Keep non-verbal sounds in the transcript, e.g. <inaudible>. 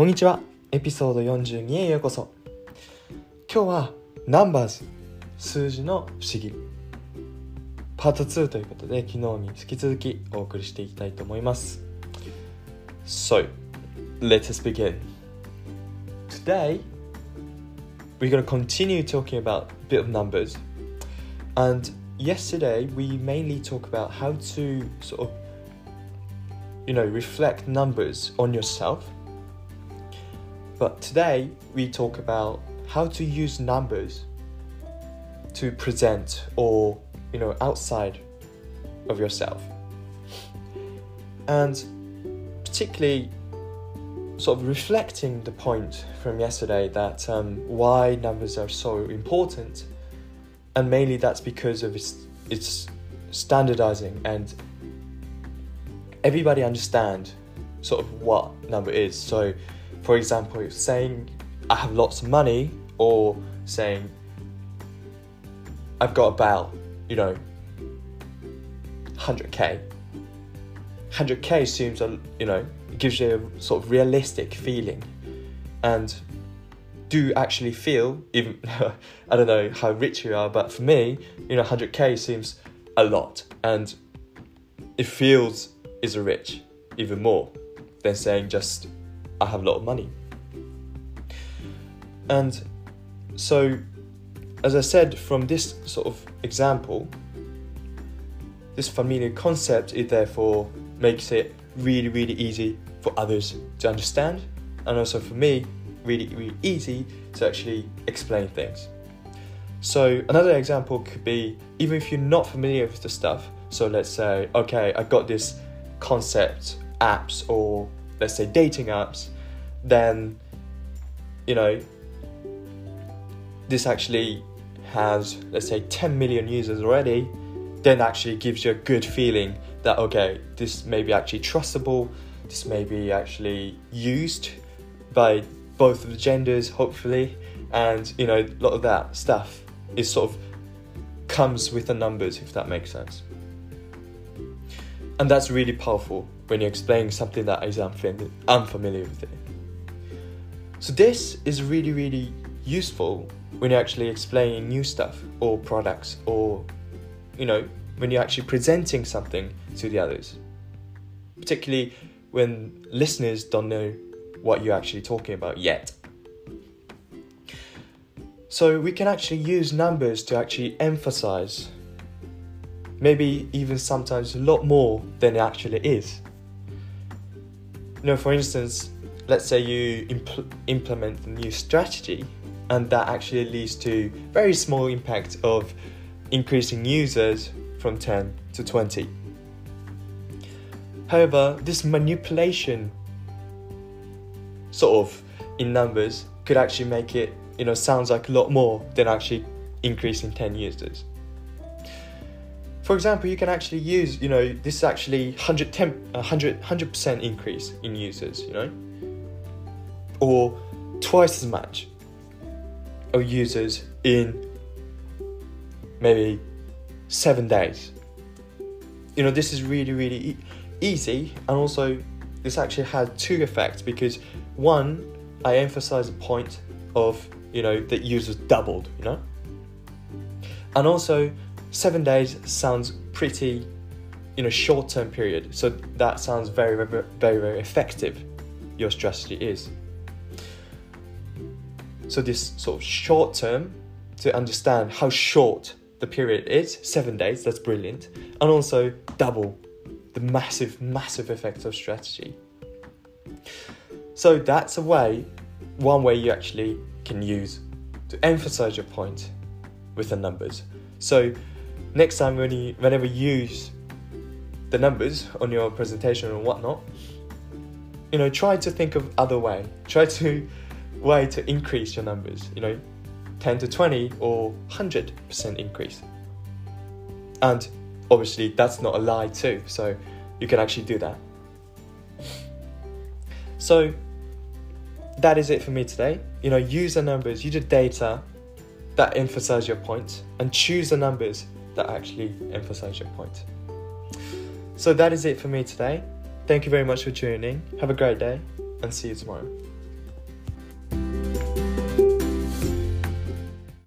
こんにちはエピソード42へようこそ今日は Numbers 数字の不思議パート2ということで昨日に引き続きお送りしていきたいと思います So, let us begin Today we're going to continue talking about a bit of numbers and yesterday we mainly talk about how to sort of you know reflect numbers on yourself but today we talk about how to use numbers to present or you know outside of yourself. And particularly sort of reflecting the point from yesterday that um, why numbers are so important and mainly that's because of its, its standardizing and everybody understand sort of what number is. So for example saying i have lots of money or saying i've got about you know 100k 100k seems you know it gives you a sort of realistic feeling. And do actually feel even <laughs> i don't know how rich you are but for me you know 100k seems a lot. And it feels is a rich even more than saying just I have a lot of money. And so, as I said, from this sort of example, this familiar concept, it therefore makes it really, really easy for others to understand, and also for me, really, really easy to actually explain things. So, another example could be even if you're not familiar with the stuff, so let's say, okay, I got this concept apps or let's say dating apps, then you know this actually has let's say 10 million users already, then actually gives you a good feeling that okay, this may be actually trustable, this may be actually used by both of the genders, hopefully, and you know, a lot of that stuff is sort of comes with the numbers, if that makes sense. And that's really powerful when you're explaining something that is unfamiliar with it. So this is really, really useful when you're actually explaining new stuff or products or, you know, when you're actually presenting something to the others. Particularly when listeners don't know what you're actually talking about yet. So we can actually use numbers to actually emphasize maybe even sometimes a lot more than it actually is. You know, for instance, let's say you impl- implement a new strategy and that actually leads to very small impact of increasing users from 10 to 20. However, this manipulation sort of in numbers could actually make it, you know, sounds like a lot more than actually increasing 10 users for example, you can actually use, you know, this is actually 110, 100, 100% increase in users, you know, or twice as much of users in maybe seven days. You know, this is really, really e- easy, and also this actually had two effects because one, I emphasize the point of, you know, that users doubled, you know, and also seven days sounds pretty in a short term period. So that sounds very, very, very, very effective. Your strategy is. So this sort of short term to understand how short the period is, seven days, that's brilliant. And also double the massive, massive effect of strategy. So that's a way, one way you actually can use to emphasize your point with the numbers. So next time when you whenever you use the numbers on your presentation and whatnot, you know, try to think of other way. Try to <laughs> way to increase your numbers. You know, 10 to 20 or 100% increase. And obviously, that's not a lie too. So you can actually do that. So that is it for me today. You know, use the numbers, use the data that emphasize your points point, and choose the numbers that actually emphasize your point. So that is it for me today. Thank you very much for tuning in. Have a great day and see you tomorrow.